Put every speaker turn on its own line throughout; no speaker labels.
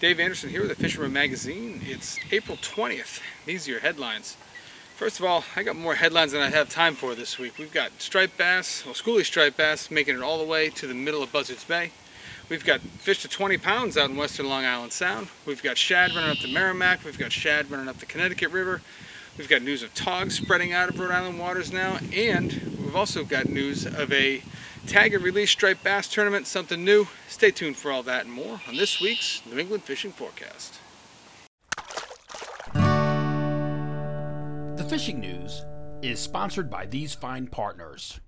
Dave Anderson here with the Fisherman Magazine. It's April 20th. These are your headlines. First of all, I got more headlines than I have time for this week. We've got striped bass, well, schoolie striped bass, making it all the way to the middle of Buzzards Bay. We've got fish to 20 pounds out in western Long Island Sound. We've got shad running up the Merrimack. We've got shad running up the Connecticut River. We've got news of togs spreading out of Rhode Island waters now. And we've also got news of a Tag and release striped bass tournament, something new. Stay tuned for all that and more on this week's New England Fishing Forecast.
The fishing news is sponsored by these fine partners.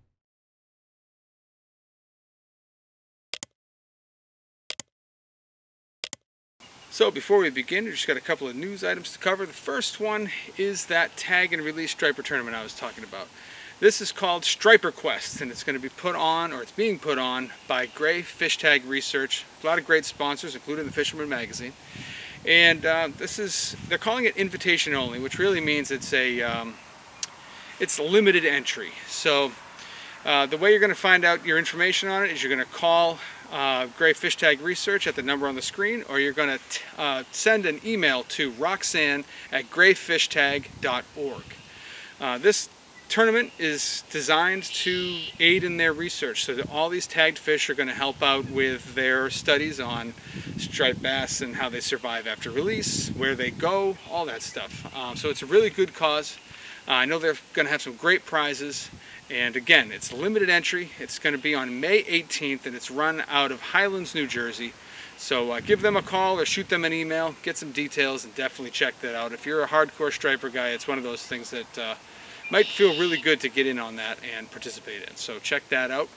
So before we begin, we just got a couple of news items to cover. The first one is that tag and release striper tournament I was talking about. This is called Striper Quest, and it's going to be put on, or it's being put on, by Gray Fish Tag Research. A lot of great sponsors, including the Fisherman Magazine. And uh, this is, they're calling it invitation only, which really means it's a, um, it's limited entry. So uh, the way you're going to find out your information on it is you're going to call uh, Gray Fish Tag Research at the number on the screen, or you're going to uh, send an email to roxanne at grayfishtag.org. Uh, this tournament is designed to aid in their research so all these tagged fish are going to help out with their studies on striped bass and how they survive after release, where they go, all that stuff. Um, so it's a really good cause. Uh, I know they're going to have some great prizes. And again, it's limited entry. It's going to be on May 18th and it's run out of Highlands, New Jersey. So uh, give them a call or shoot them an email, get some details, and definitely check that out. If you're a hardcore striper guy, it's one of those things that uh, might feel really good to get in on that and participate in. So check that out.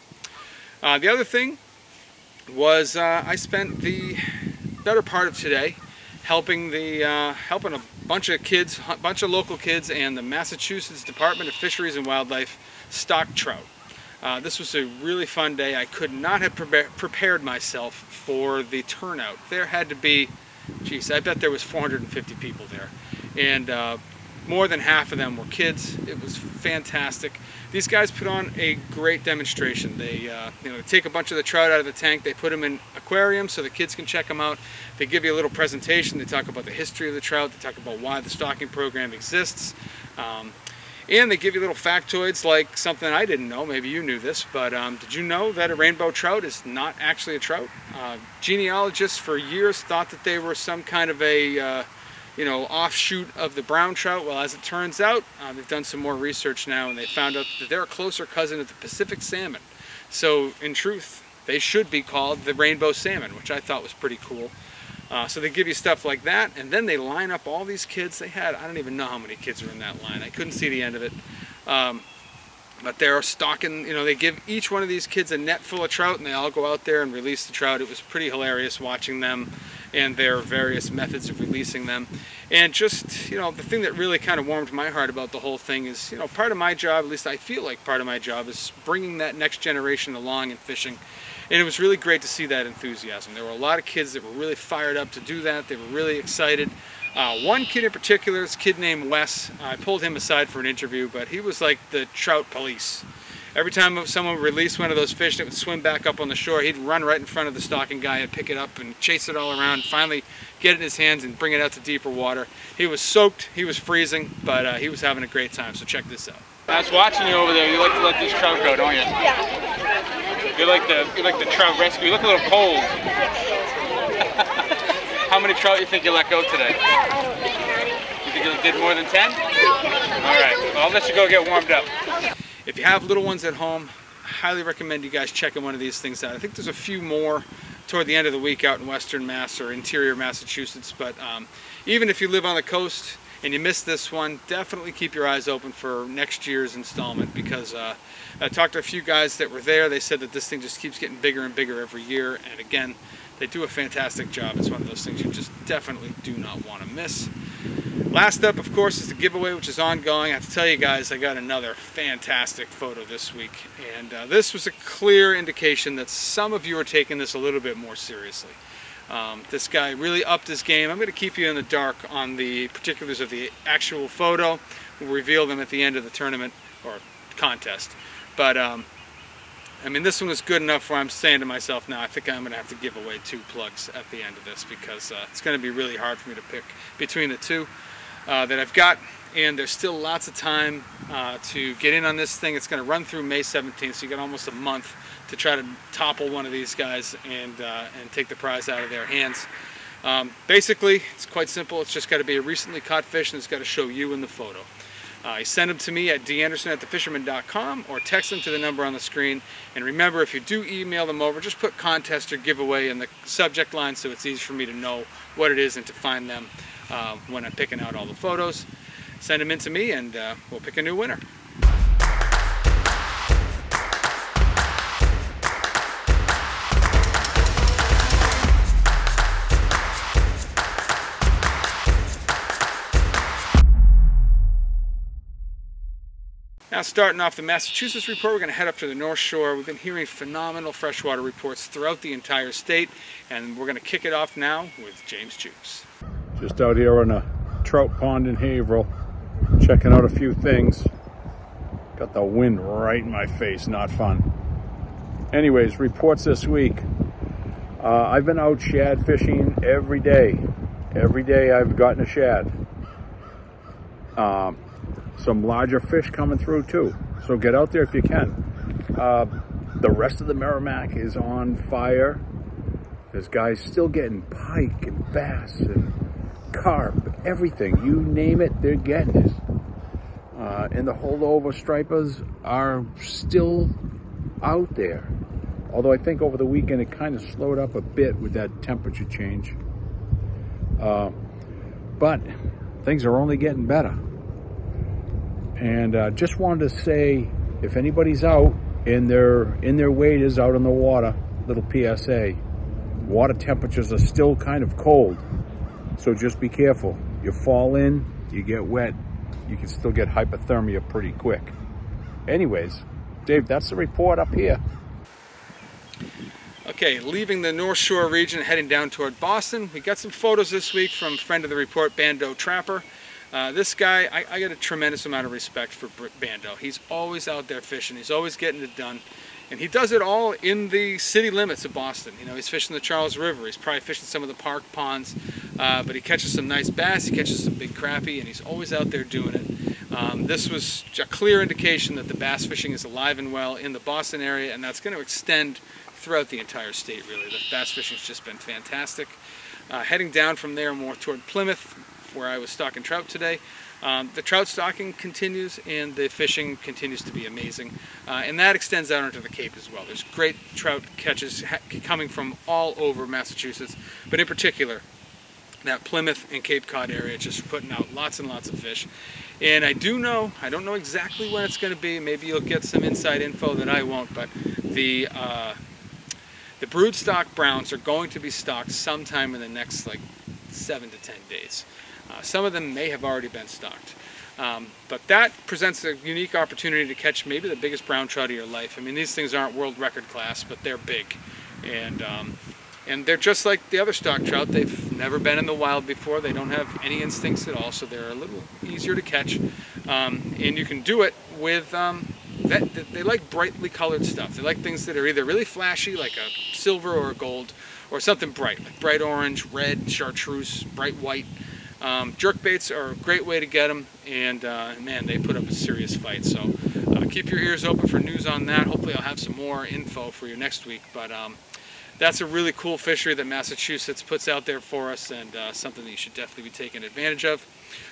Uh, the other thing was uh, I spent the better part of today helping the uh, helping a bunch of kids, a bunch of local kids, and the Massachusetts Department of Fisheries and Wildlife stock trout. Uh, this was a really fun day. I could not have pre prepared myself for the turnout. There had to be, geez, I bet there was 450 people there, and uh, more than half of them were kids. It was fantastic. These guys put on a great demonstration. They, uh, you know, take a bunch of the trout out of the tank. They put them in aquariums so the kids can check them out. They give you a little presentation. They talk about the history of the trout. They talk about why the stocking program exists. Um, and they give you little factoids like something I didn't know. Maybe you knew this, but um, did you know that a rainbow trout is not actually a trout? Uh, genealogists for years thought that they were some kind of a uh, you know, offshoot of the brown trout. Well, as it turns out, uh, they've done some more research now and they found out that they're a closer cousin of the Pacific salmon. So, in truth, they should be called the rainbow salmon, which I thought was pretty cool. Uh, so they give you stuff like that, and then they line up all these kids. They had, I don't even know how many kids are in that line. I couldn't see the end of it. Um, but they're stocking, you know, they give each one of these kids a net full of trout and they all go out there and release the trout. It was pretty hilarious watching them and their various methods of releasing them. And just, you know, the thing that really kind of warmed my heart about the whole thing is, you know, part of my job, at least I feel like part of my job, is bringing that next generation along in fishing. And it was really great to see that enthusiasm. There were a lot of kids that were really fired up to do that. They were really excited. Uh, one kid in particular, this kid named Wes, I pulled him aside for an interview, but he was like the trout police. Every time someone released one of those fish that would swim back up on the shore, he'd run right in front of the stocking guy and pick it up and chase it all around, finally get it in his hands and bring it out to deeper water. He was soaked, he was freezing, but uh, he was having a great time, so check this out. I was watching you over there. You like to let these trout go, don't you?
Yeah.
You like the you like the trout rescue. You look a little cold. How many trout you think you let go today? You think you did more than 10? All right, well, I'll let you go get warmed up. If you have little ones at home, I highly recommend you guys checking one of these things out. I think there's a few more toward the end of the week out in western Mass or interior Massachusetts, but um, even if you live on the coast and you missed this one, definitely keep your eyes open for next year's installment because uh, I talked to a few guys that were there. They said that this thing just keeps getting bigger and bigger every year, and again, they do a fantastic job. It's one of those things you just definitely do not want to miss. Last up, of course, is the giveaway, which is ongoing. I have to tell you guys, I got another fantastic photo this week. And uh, this was a clear indication that some of you are taking this a little bit more seriously. Um, this guy really upped his game. I'm going to keep you in the dark on the particulars of the actual photo. We'll reveal them at the end of the tournament or contest. But um, I mean, this one was good enough where I'm saying to myself, now I think I'm going to have to give away two plugs at the end of this because uh, it's going to be really hard for me to pick between the two uh, that I've got. And there's still lots of time uh, to get in on this thing. It's going to run through May 17th, so you got almost a month to try to topple one of these guys and uh, and take the prize out of their hands. Um, basically, it's quite simple. It's just got to be a recently caught fish, and it's got to show you in the photo. Uh, you send them to me at danderson at thefisherman.com or text them to the number on the screen. And remember, if you do email them over, just put contest or giveaway in the subject line so it's easy for me to know what it is and to find them uh, when I'm picking out all the photos. Send them in to me and uh, we'll pick a new winner. Now, starting off the Massachusetts report, we're going to head up to the North Shore. We've been hearing phenomenal freshwater reports throughout the entire state, and we're going to kick it off now with James Jukes.
Just out here on a trout pond in Haverhill, checking out a few things. Got the wind right in my face, not fun. Anyways, reports this week. Uh, I've been out shad fishing every day. Every day I've gotten a shad. Um, some larger fish coming through too. So get out there if you can. Uh, the rest of the Merrimack is on fire. There's guys still getting pike and bass and carp, everything. You name it, they're getting it. Uh, and the holdover stripers are still out there. Although I think over the weekend it kind of slowed up a bit with that temperature change. Uh, but things are only getting better. And uh, just wanted to say, if anybody's out and their in their waders out in the water, little PSA, water temperatures are still kind of cold. So just be careful. You fall in, you get wet, you can still get hypothermia pretty quick. Anyways, Dave, that's the report up here.
Okay, leaving the North Shore region, heading down toward Boston. We got some photos this week from friend of the report, Bando Trapper. Uh, this guy, I, I, get a tremendous amount of respect for Bando. He's always out there fishing. He's always getting it done. And he does it all in the city limits of Boston. You know, he's fishing the Charles River. He's probably fishing some of the park ponds. Uh, but he catches some nice bass. He catches some big crappie. And he's always out there doing it. Um, this was a clear indication that the bass fishing is alive and well in the Boston area. And that's going to extend throughout the entire state, really. The bass fishing's just been fantastic. Uh, heading down from there more toward Plymouth, where I was stocking trout today. Um, the trout stocking continues and the fishing continues to be amazing. Uh, and that extends out into the Cape as well. There's great trout catches coming from all over Massachusetts, but in particular, that Plymouth and Cape Cod area just putting out lots and lots of fish. And I do know, I don't know exactly when it's going to be. Maybe you'll get some inside info that I won't, but the uh, the broodstock browns are going to be stocked sometime in the next like seven to ten days. Uh, some of them may have already been stocked. Um, but that presents a unique opportunity to catch maybe the biggest brown trout of your life. I mean, these things aren't world record class, but they're big. And, um, and they're just like the other stock trout. They've never been in the wild before. They don't have any instincts at all, so they're a little easier to catch. Um, and you can do it with, um, that, they like brightly colored stuff. They like things that are either really flashy, like a silver or a gold, or something bright, like bright orange, red, chartreuse, bright white. Um, jerk baits are a great way to get them, and uh, man, they put up a serious fight. So uh, keep your ears open for news on that. Hopefully, I'll have some more info for you next week. But um, that's a really cool fishery that Massachusetts puts out there for us, and uh, something that you should definitely be taking advantage of.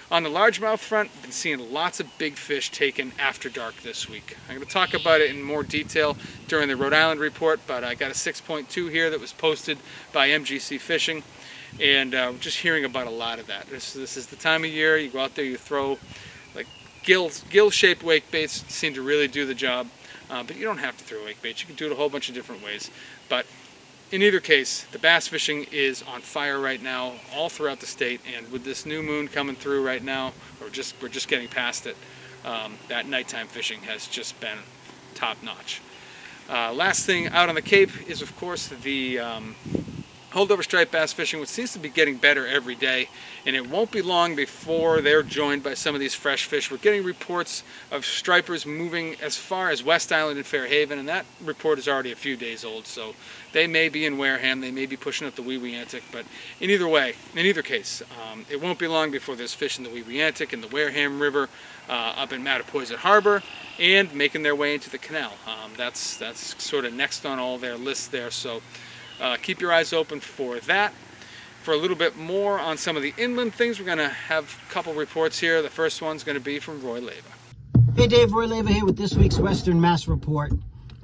On the largemouth front, I've been seeing lots of big fish taken after dark this week. I'm going to talk about it in more detail during the Rhode Island report, but I got a 6.2 here that was posted by MGC Fishing and uh, just hearing about a lot of that. This, this is the time of year you go out there, you throw like gill gill-shaped wake baits seem to really do the job, uh, but you don't have to throw wake baits. You can do it a whole bunch of different ways. But in either case, the bass fishing is on fire right now, all throughout the state, and with this new moon coming through right now, or just we're just getting past it, um, that nighttime fishing has just been top notch. Uh, last thing out on the Cape is, of course, the um, holdover striped bass fishing, which seems to be getting better every day, and it won't be long before they're joined by some of these fresh fish. We're getting reports of stripers moving as far as West Island and Fairhaven, and that report is already a few days old, so they may be in Wareham, they may be pushing up the Weweantic, but in either way, in either case, um, it won't be long before there's fish in the Weweantic and the Wareham River uh, up in Mattapoisett Harbor and making their way into the canal. Um, that's, that's sort of next on all their lists there, so uh, keep your eyes open for that. For a little bit more on some of the inland things, we're going to have a couple reports here. The first one's going to be from Roy Leva.
Hey Dave, Roy Leva here with this week's Western Mass Report.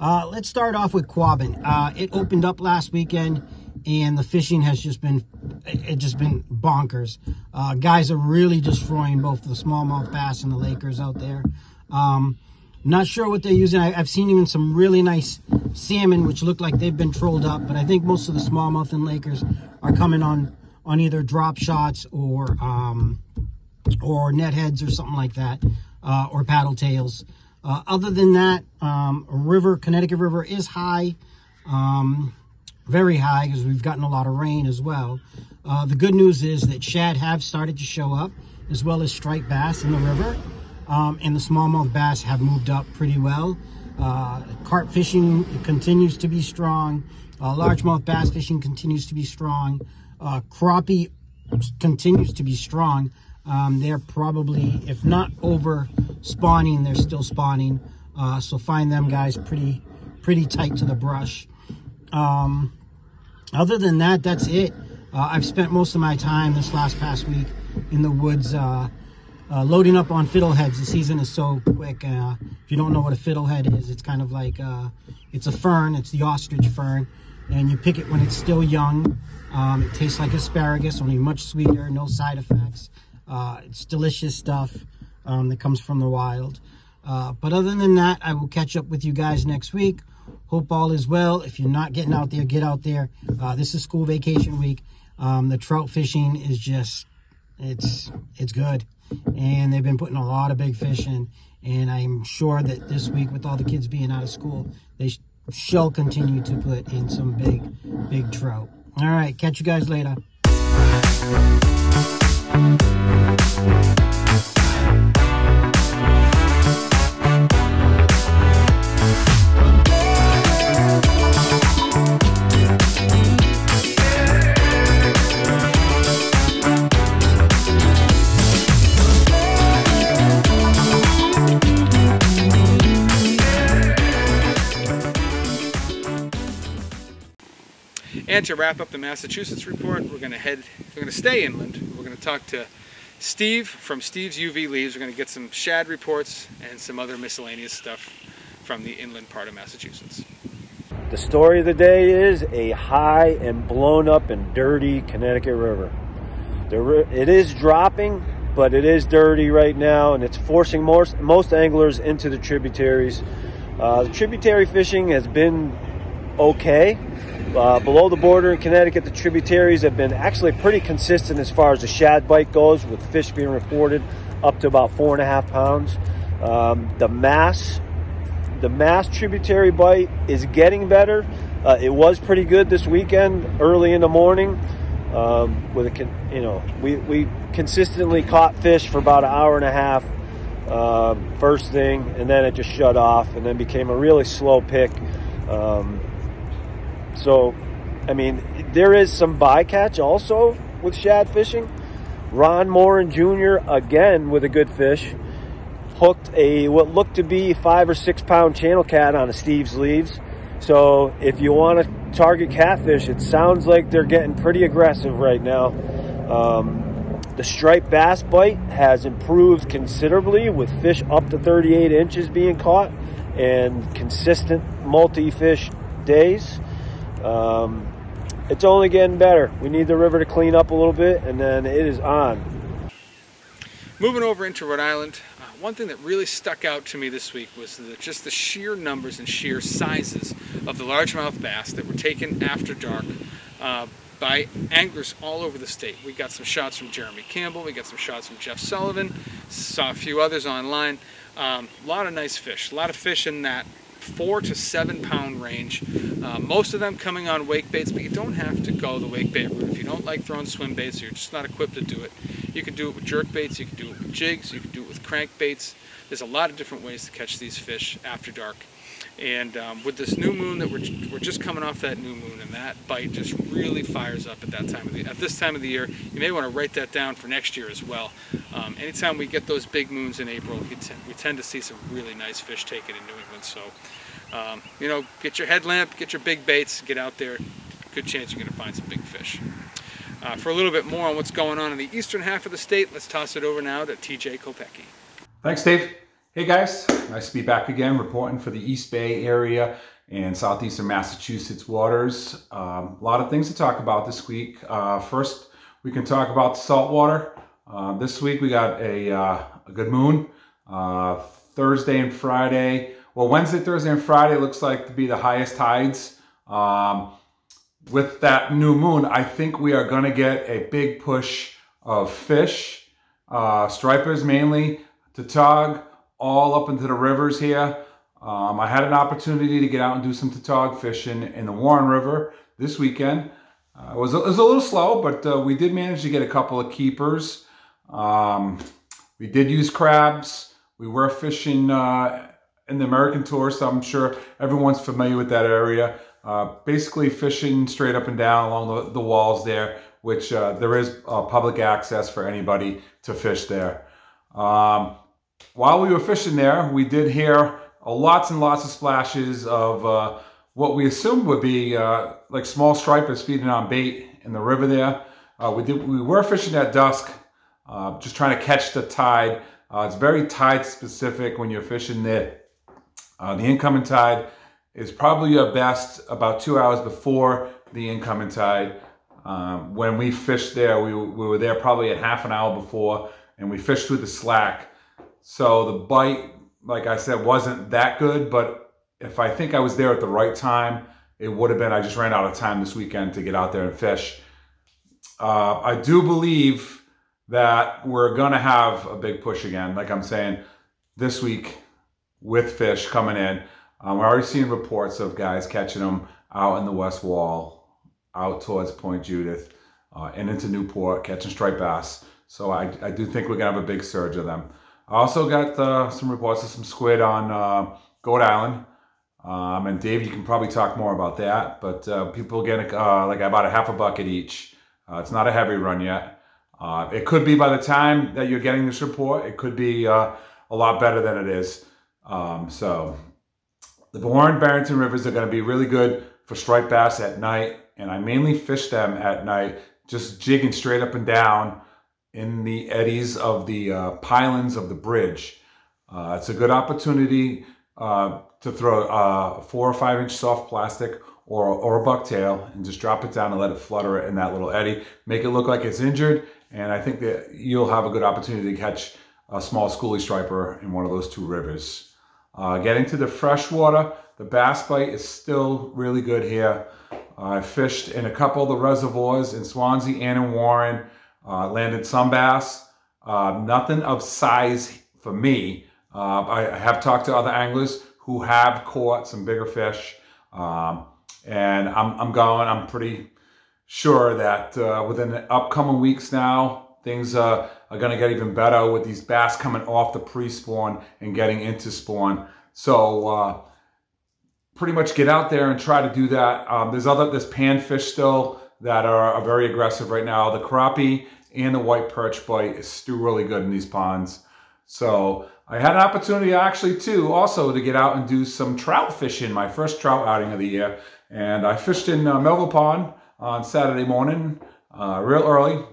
Uh, let's start off with Quabbin. Uh, it opened up last weekend, and the fishing has just been it just been bonkers. Uh, guys are really destroying both the smallmouth bass and the Lakers out there. Um, not sure what they're using. I, have seen even some really nice salmon, which look like they've been trolled up, but I think most of the smallmouth and Lakers are coming on on either drop shots or um, or Ned heads or something like that, uh, or paddle tails. Uh, other than that, um, river, Connecticut River is high, um, very high because we've gotten a lot of rain as well. Uh, the good news is that shad have started to show up as well as striped bass in the river um, and the smallmouth bass have moved up pretty well. Uh, carp fishing continues to be strong. Uh, largemouth bass fishing continues to be strong. Uh, crappie continues to be strong. Um, they're probably, if not over spawning, they're still spawning. Uh, so find them guys pretty, pretty tight to the brush. Um, other than that, that's it. Uh, I've spent most of my time this last past week in the woods uh, loading up on fiddleheads. The season is so quick. Uh, if you don't know what a fiddlehead is, it's kind of like, uh, it's a fern. It's the ostrich fern. And you pick it when it's still young. Um, it tastes like asparagus, only much sweeter, no side effects. Uh, it's delicious stuff um, that comes from the wild. Uh, but other than that, I will catch up with you guys next week. Hope all is well. If you're not getting out there, get out there. Uh, this is school vacation week. Um, the trout fishing is just, it's, it's good and they've been putting a lot of big fish in. And I'm sure that this week, with all the kids being out of school, they sh shall continue to put in some big, big trout. All right, catch you guys later.
And to wrap up the Massachusetts report, we're going to head, we're going to stay inland. We're going to talk to Steve from Steve's UV Leaves. We're going to get some shad reports and some other miscellaneous stuff from the inland part of Massachusetts.
The story of the day is a high and blown up and dirty Connecticut River. It is dropping, but it is dirty right now, and it's forcing most, most anglers into the tributaries. Uh, the tributary fishing has been okay. Uh, below the border in Connecticut, the tributaries have been actually pretty consistent as far as the shad bite goes, with fish being reported up to about four and a half pounds. Um, the mass, the mass tributary bite is getting better. Uh, it was pretty good this weekend, early in the morning. Um, with a, you know, we, we consistently caught fish for about an hour and a half um, first thing, and then it just shut off, and then became a really slow pick. Um, so, I mean, there is some bycatch also with shad fishing. Ron Morin Jr. again with a good fish hooked a what looked to be five or six pound channel cat on a Steve's leaves. So if you want to target catfish, it sounds like they're getting pretty aggressive right now. Um, the striped bass bite has improved considerably with fish up to 38 inches being caught and consistent multi-fish days. Um, it's only getting better. We need the river to clean up a little bit, and then it is on.
Moving over into Rhode Island, uh, one thing that really stuck out to me this week was the, just the sheer numbers and sheer sizes of the largemouth bass that were taken after dark uh, by anglers all over the state. We got some shots from Jeremy Campbell, we got some shots from Jeff Sullivan, saw a few others online. Um, a lot of nice fish, a lot of fish in that four to seven pound range. Uh, most of them coming on wake baits, but you don't have to go the wake bait route. If you don't like throwing swim baits, you're just not equipped to do it. You can do it with jerk baits, you can do it with jigs, you can do it with crank baits. There's a lot of different ways to catch these fish after dark. And um, with this new moon that we're, we're just coming off that new moon and that bite just really fires up at that time of the at this time of the year. You may want to write that down for next year as well. Um, anytime we get those big moons in April, we tend, we tend to see some really nice fish taken in New England. So, um, you know, get your headlamp, get your big baits, get out there. Good chance you're going to find some big fish. Uh, for a little bit more on what's going on in the eastern half of the state, let's toss it over now to TJ Kopecki.
Thanks, Dave. Hey guys, nice to be back again reporting for the East Bay area and southeastern Massachusetts waters. Um, a lot of things to talk about this week. Uh, first, we can talk about saltwater. Uh, this week we got a, uh, a good moon. Uh, Thursday and Friday. Well, Wednesday, Thursday, and Friday looks like to be the highest tides. Um, with that new moon, I think we are going to get a big push of fish, uh, stripers mainly, tautog, all up into the rivers here. Um, I had an opportunity to get out and do some tautog fishing in the Warren River this weekend. Uh, it, was a, it was a little slow, but uh, we did manage to get a couple of keepers. Um, we did use crabs. We were fishing uh, in the American Tour, so I'm sure everyone's familiar with that area. Uh, basically fishing straight up and down along the, the walls there, which uh, there is uh, public access for anybody to fish there. Um, while we were fishing there, we did hear uh, lots and lots of splashes of uh, what we assumed would be uh, like small stripers feeding on bait in the river there. Uh, we did we were fishing at dusk, uh, just trying to catch the tide. Uh, it's very tide specific when you're fishing there. the incoming tide is probably your best about two hours before the incoming tide. Um, when we fished there, we, we were there probably at half an hour before, and we fished through the slack. So the bite, like I said, wasn't that good, but if I think I was there at the right time, it would have been. I just ran out of time this weekend to get out there and fish. Uh, I do believe that we're going to have a big push again, like I'm saying, this week with fish coming in. Um, we're already seeing reports of guys catching them out in the West Wall, out towards Point Judith, uh, and into Newport, catching striped bass. So I, I do think we're going to have a big surge of them. I also got uh, some reports of some squid on uh, Goat Island. Um, and Dave, you can probably talk more about that. But uh, people get uh, like about a half a bucket each. Uh, it's not a heavy run yet. Uh, it could be by the time that you're getting this report, it could be a lot better than it is. Um, so the Warren Barrington rivers are going to be really good for striped bass at night. And I mainly fish them at night, just jigging straight up and down in the eddies of the uh, pylons of the bridge. Uh, it's a good opportunity uh, to throw a four or five inch soft plastic or, or a bucktail and just drop it down and let it flutter in that little eddy. Make it look like it's injured, and I think that you'll have a good opportunity to catch a small schoolie striper in one of those two rivers. Uh, getting to the freshwater, the bass bite is still really good here. I fished in a couple of the reservoirs in Swansea and in Warren. Uh, landed some bass, uh, nothing of size for me. Uh, I have talked to other anglers who have caught some bigger fish, um, and I'm, I'm going. I'm pretty sure that uh, within the upcoming weeks now, things are going to get even better with these bass coming off the pre-spawn and getting into spawn. So uh, pretty much get out there and try to do that. Um, there's other there's panfish still that are, are, very aggressive right now. The crappie and the white perch bite is still really good in these ponds. So I had an opportunity actually too also to get out and do some trout fishing, my first trout outing of the year. And I fished in uh, Melville Pond on Saturday morning, uh, real early.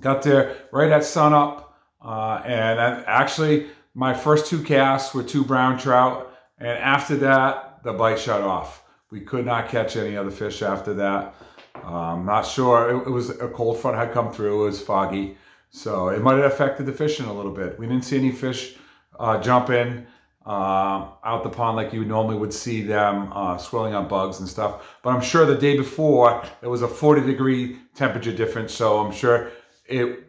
Got there right at sunup. Uh, and actually my first two casts were two brown trout. And after that, the bite shut off. We could not catch any other fish after that. Um, not sure. It, it, was a cold front had come through. It was foggy, so it might have affected the fishing a little bit. We didn't see any fish uh, jump in uh, out the pond like you normally would see them uh, swirling on bugs and stuff. But I'm sure the day before it was a 40 degree temperature difference, so I'm sure it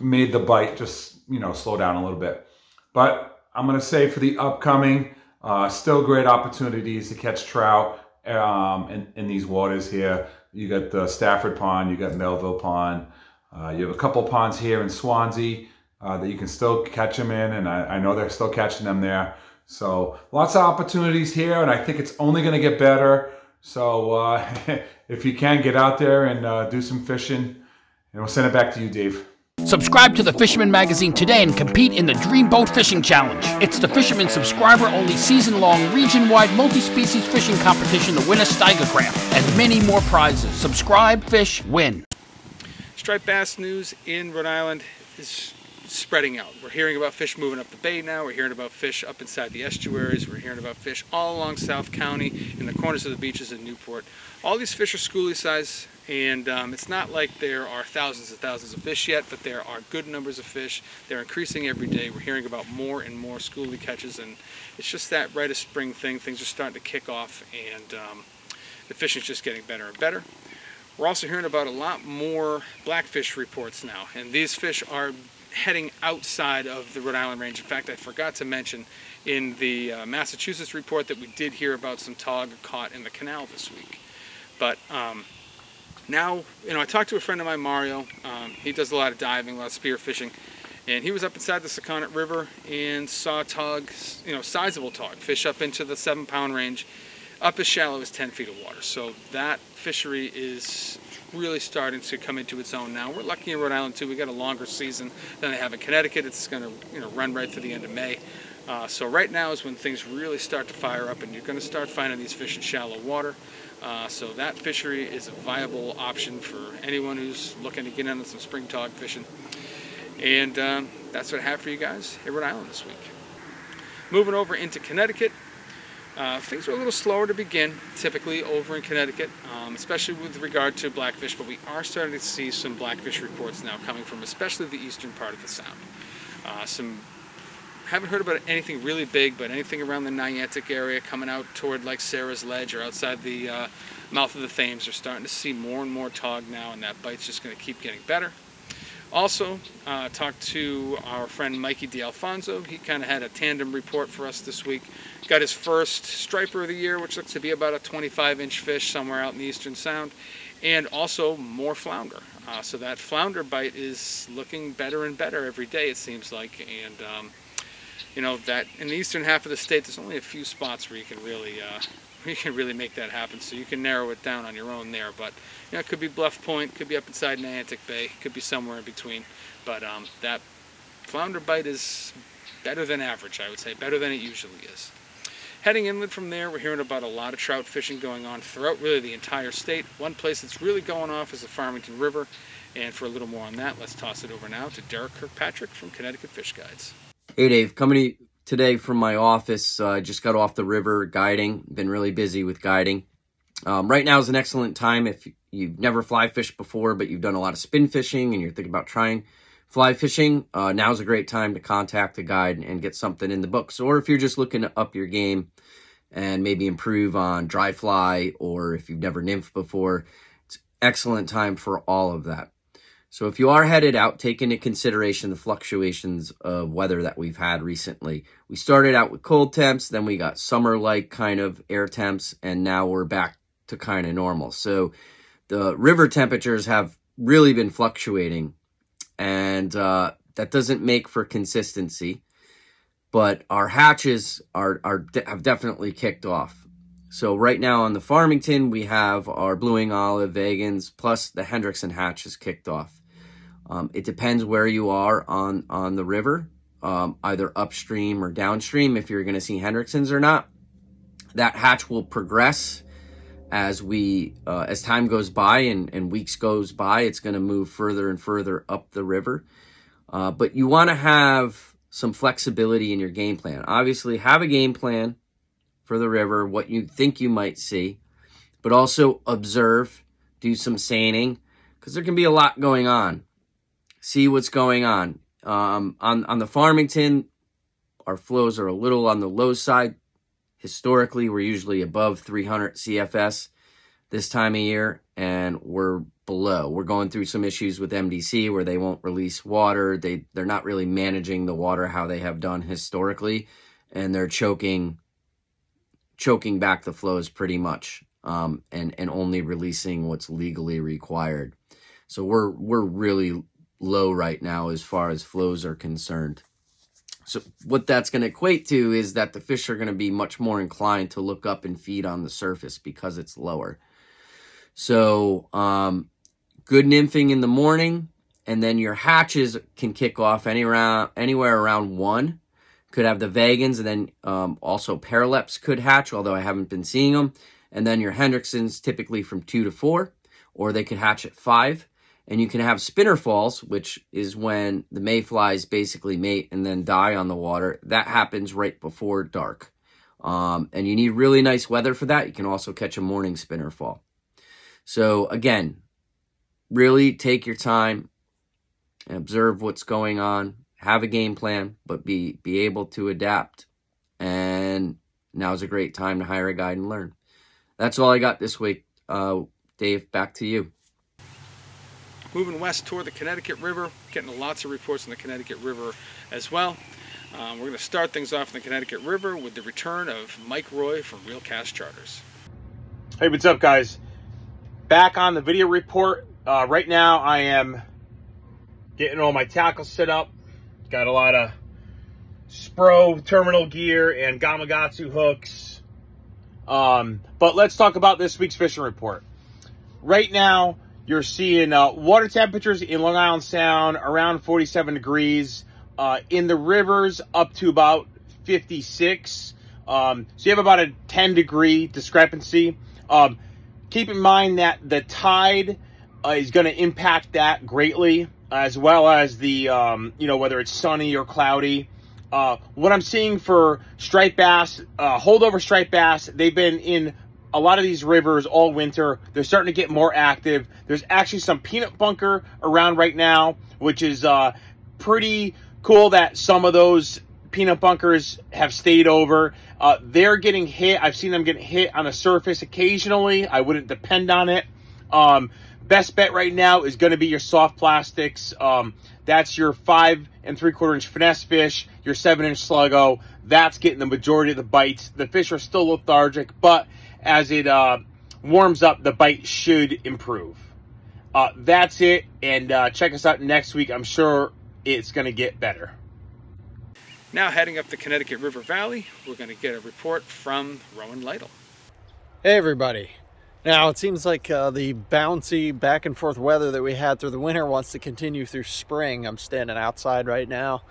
made the bite just you know slow down a little bit. But I'm gonna say for the upcoming Uh, still great opportunities to catch trout um, in, in these waters here. You got the Stafford Pond, you got Melville Pond. Uh, you have a couple ponds here in Swansea uh, that you can still catch them in, and I, I, know they're still catching them there. So lots of opportunities here, and I think it's only going to get better. So uh, if you can, get out there and uh, do some fishing, and we'll send it back to you, Dave.
Subscribe to the Fisherman Magazine today and compete in the Dream Boat Fishing Challenge. It's the Fisherman subscriber only season long, region wide, multi species fishing competition to win a Steigercraft and many more prizes. Subscribe, fish, win.
Striped bass news in Rhode Island is spreading out. We're hearing about fish moving up the bay now. We're hearing about fish up inside the estuaries. We're hearing about fish all along South County in the corners of the beaches in Newport. All these fish are schoolie size and um, it's not like there are thousands and thousands of fish yet, but there are good numbers of fish. They're increasing every day. We're hearing about more and more schoolie catches and it's just that rite of spring thing. Things are starting to kick off and um, the fishing's just getting better and better. We're also hearing about a lot more blackfish reports now, and these fish are heading outside of the Rhode Island range. In fact, I forgot to mention in the uh, Massachusetts report that we did hear about some tog caught in the canal this week. But um, now, you know, I talked to a friend of mine, Mario. Um, he does a lot of diving, a lot of spear fishing. And he was up inside the Sakonnet River and saw tog, you know, sizable tog, fish up into the seven pound range, up as shallow as 10 feet of water. So that fishery is really starting to come into its own now. We're lucky in Rhode Island too. We got a longer season than they have in Connecticut. It's going to you know run right to the end of May. Uh, so right now is when things really start to fire up, and you're going to start finding these fish in shallow water. Uh, so that fishery is a viable option for anyone who's looking to get into some spring tog fishing. And um, that's what I have for you guys in Rhode Island this week. Moving over into Connecticut, uh, things are a little slower to begin, typically over in Connecticut, um, especially with regard to blackfish, but we are starting to see some blackfish reports now coming from especially the eastern part of the Sound. Uh, some haven't heard about anything really big, but anything around the Niantic area coming out toward like Sarah's Ledge or outside the uh, mouth of the Thames, are starting to see more and more tog now, and that bite's just going to keep getting better. Also, uh, talked to our friend Mikey D'Alfonso. He kind of had a tandem report for us this week. Got his first striper of the year, which looks to be about a 25 inch fish somewhere out in the Eastern Sound, and also more flounder. Uh, so that flounder bite is looking better and better every day, it seems like. And, um, you know, that in the eastern half of the state, there's only a few spots where you can really uh, you can really make that happen. So you can narrow it down on your own there. But you know, it could be Bluff Point, could be up inside Niantic Bay, could be somewhere in between. But um, that flounder bite is better than average, I would say, better than it usually is. Heading inland from there, we're hearing about a lot of trout fishing going on throughout really the entire state. One place that's really going off is the Farmington River. And for a little more on that, let's toss it over now to Derek Kirkpatrick from Connecticut Fish Guides.
Hey Dave, coming today from my office. I uh, just got off the river guiding. Been really busy with guiding. Um, right now is an excellent time if you've never fly fished before, but you've done a lot of spin fishing and you're thinking about trying fly fishing. Uh, now is a great time to contact a guide and get something in the books. Or if you're just looking to up your game and maybe improve on dry fly, or if you've never nymphed before, it's excellent time for all of that. So if you are headed out, take into consideration the fluctuations of weather that we've had recently. We started out with cold temps, then we got summer-like kind of air temps, and now we're back to kind of normal. So the river temperatures have really been fluctuating, and uh, that doesn't make for consistency. But our hatches are, are have definitely kicked off. So right now on the Farmington, we have our Blue Wing Olive Vagans plus the Hendrickson hatches kicked off. Um, it depends where you are on, on the river, um, either upstream or downstream, if you're going to see Hendricksons or not. That hatch will progress as we uh, as time goes by and, and weeks goes by. It's going to move further and further up the river. Uh, but you want to have some flexibility in your game plan. Obviously, have a game plan for the river, what you think you might see, but also observe, do some seining, because there can be a lot going on see what's going on. Um, on, on the Farmington, our flows are a little on the low side. Historically, we're usually above 300 CFS this time of year, and we're below. We're going through some issues with MDC where they won't release water. They, they're not really managing the water how they have done historically, and they're choking choking back the flows pretty much um, and and only releasing what's legally required. So we're we're really low right now as far as flows are concerned. So what that's going to equate to is that the fish are going to be much more inclined to look up and feed on the surface because it's lower. So um, good nymphing in the morning, and then your hatches can kick off any around, anywhere around one. Could have the vagans, and then um, also paraleps could hatch, although I haven't been seeing them. And then your Hendricksons typically from two to four, or they could hatch at five and you can have spinner falls, which is when the mayflies basically mate and then die on the water. That happens right before dark. Um, and you need really nice weather for that. You can also catch a morning spinner fall. So again, really take your time, and observe what's going on, have a game plan, but be be able to adapt. And now's a great time to hire a guide and learn. That's all I got this week. Uh, Dave, back to you.
Moving west toward the Connecticut River, getting lots of reports on the Connecticut River as well. Um, we're going to start things off in the Connecticut River with the return of Mike Roy from Reel Cast Charters.
Hey, what's up, guys? Back on the video report. Uh, right now, I am getting all my tackle set up. Got a lot of Spro terminal gear and Gamakatsu hooks. Um, but let's talk about this week's fishing report. Right now, you're seeing uh, water temperatures in Long Island Sound around 47 degrees. Uh, in the rivers, up to about 56. Um, so you have about a 10 degree discrepancy. Um, keep in mind that the tide uh, is going to impact that greatly, as well as the, um, you know, whether it's sunny or cloudy. Uh, what I'm seeing for striped bass, uh, holdover striped bass, they've been in a lot of these rivers all winter. They're starting to get more active. There's actually some peanut bunker around right now, which is uh, pretty cool that some of those peanut bunkers have stayed over. Uh, they're getting hit. I've seen them get hit on the surface occasionally. I wouldn't depend on it. Um, best bet right now is going to be your soft plastics. Um, that's your five and three quarter inch finesse fish, your seven inch sluggo. That's getting the majority of the bites. The fish are still lethargic, but as it uh, warms up, the bite should improve. Uh, that's it, and uh, check us out next week. I'm sure it's going to get better.
Now, heading up the Connecticut River Valley, we're going to get a report from Rowan Lytle.
Hey, everybody. Now, it seems like uh, the bouncy back and forth weather that we had through the winter wants to continue through spring. I'm standing outside right now,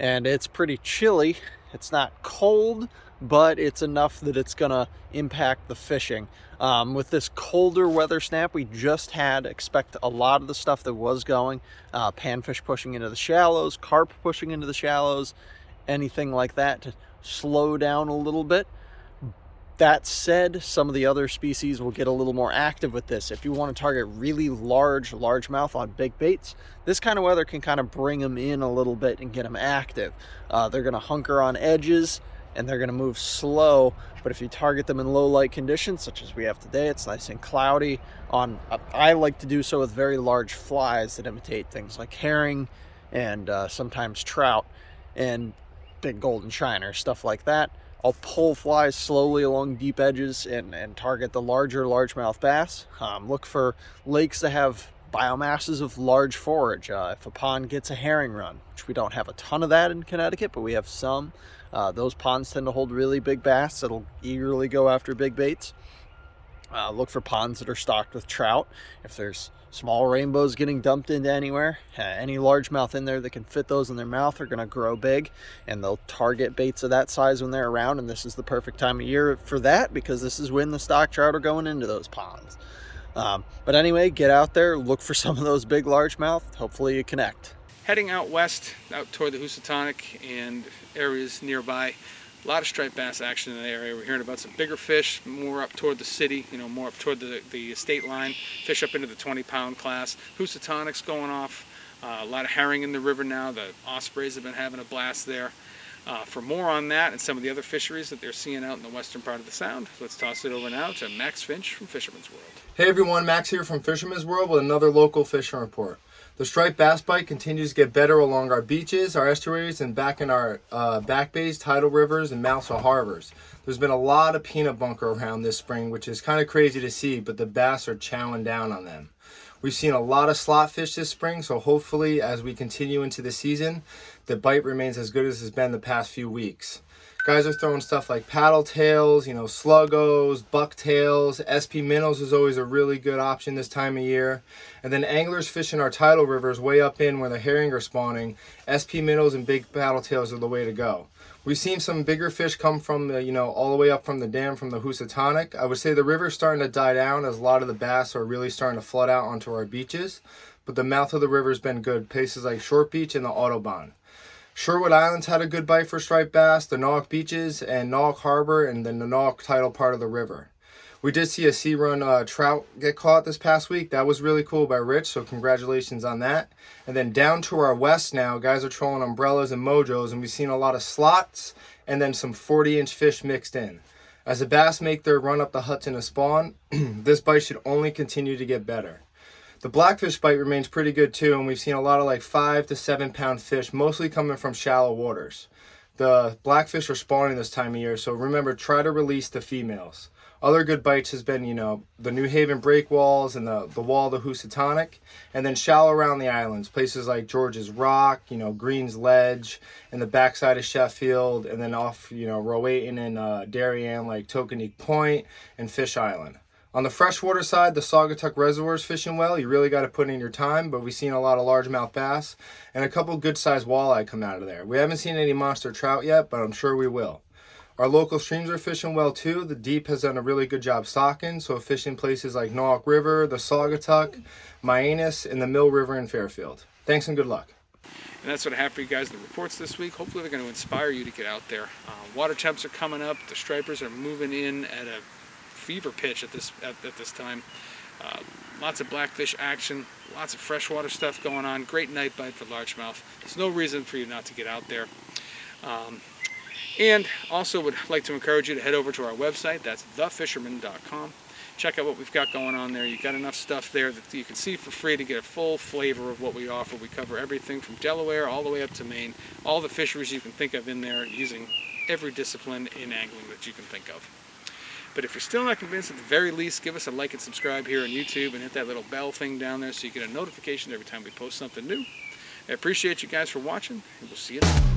and it's pretty chilly. It's not cold, but it's enough that it's going to impact the fishing. Um, with this colder weather snap we just had, expect a lot of the stuff that was going, uh, panfish pushing into the shallows, carp pushing into the shallows, anything like that to slow down a little bit. That said, some of the other species will get a little more active with this. If you want to target really large largemouth on big baits, this kind of weather can kind of bring them in a little bit and get them active. Uh, they're going to hunker on edges and they're going to move slow. But if you target them in low light conditions, such as we have today, it's nice and cloudy. On I like to do so with very large flies that imitate things like herring and uh, sometimes trout and big golden shiner, stuff like that. I'll pull flies slowly along deep edges and, and target the larger largemouth bass. Um, look for lakes that have biomasses of large forage. Uh, if a pond gets a herring run, which we don't have a ton of that in Connecticut, but we have some, uh, those ponds tend to hold really big bass that'll eagerly go after big baits. Uh, look for ponds that are stocked with trout. If there's small rainbows getting dumped into anywhere, uh, any largemouth in there that can fit those in their mouth are going to grow big and they'll target baits of that size when they're around. And this is the perfect time of year for that because this is when the stock trout are going into those ponds. Um, but anyway, get out there, look for some of those big largemouth. Hopefully you connect.
Heading out west, out toward the Housatonic and areas nearby, a lot of striped bass action in the area. We're hearing about some bigger fish, more up toward the city, you know, more up toward the, the state line, fish up into the 20 pound class. Housatonic's going off. Uh, a lot of herring in the river now. The ospreys have been having a blast there. Uh, for more on that and some of the other fisheries that they're seeing out in the western part of the sound, let's toss it over now to Max Finch from Fisherman's World.
Hey everyone, Max here from Fisherman's World with another local fishing report. The striped bass bite continues to get better along our beaches, our estuaries, and back in our uh, back bays, tidal rivers, and mouths of harbors. There's been a lot of peanut bunker around this spring, which is kind of crazy to see, but the bass are chowing down on them. We've seen a lot of slot fish this spring, so hopefully as we continue into the season, the bite remains as good as it's been the past few weeks. Guys are throwing stuff like paddle tails, you know, sluggos, bucktails. SP minnows is always a really good option this time of year. And then anglers fishing our tidal rivers way up in where the herring are spawning. SP minnows and big paddle tails are the way to go. We've seen some bigger fish come from the, you know, all the way up from the dam from the Housatonic. I would say the river's starting to die down as a lot of the bass are really starting to flood out onto our beaches. But the mouth of the river's been good. Places like Short Beach and the Audubon. Sherwood Islands had a good bite for striped bass, the Norwalk Beaches, and Norwalk Harbor, and the Norwalk tidal part of the river. We did see a sea run uh, trout get caught this past week. That was really cool by Rich, so congratulations on that. And then down to our west now, guys are trolling umbrellas and mojos, and we've seen a lot of slots and then some 40 inch fish mixed in. As the bass make their run up the Hudson to spawn, this bite should only continue to get better. The blackfish bite remains pretty good too, and we've seen a lot of like five to seven pound fish, mostly coming from shallow waters. The blackfish are spawning this time of year, so remember, try to release the females. Other good bites has been, you know, the New Haven break walls and the, the wall of the Housatonic, and then shallow around the islands, places like George's Rock, you know, Green's Ledge, and the backside of Sheffield, and then off, you know, Rowayton and uh, Darien, like Tokeneke Point and Fish Island. On the freshwater side, the Saugatuck Reservoir is fishing well. You really got to put in your time, but we've seen a lot of largemouth bass and a couple good-sized walleye come out of there. We haven't seen any monster trout yet, but I'm sure we will. Our local streams are fishing well too. The DEEP has done a really good job stocking, so fishing places like Norwalk River, the Saugatuck, Mianus, and the Mill River in Fairfield. Thanks and good luck.
And that's what I have for you guys in the reports this week. Hopefully they're going to inspire you to get out there. Uh, water temps are coming up. The stripers are moving in at a fever pitch at this at, at this time. Uh, lots of blackfish action, lots of freshwater stuff going on. Great night bite for largemouth. There's no reason for you not to get out there. Um, and also would like to encourage you to head over to our website. That's thefisherman.com. Check out what we've got going on there. You've got enough stuff there that you can see for free to get a full flavor of what we offer. We cover everything from Delaware all the way up to Maine. All the fisheries you can think of in there using every discipline in angling that you can think of. But if you're still not convinced, at the very least, give us a like and subscribe here on YouTube and hit that little bell thing down there so you get a notification every time we post something new. I appreciate you guys for watching, and we'll see you next.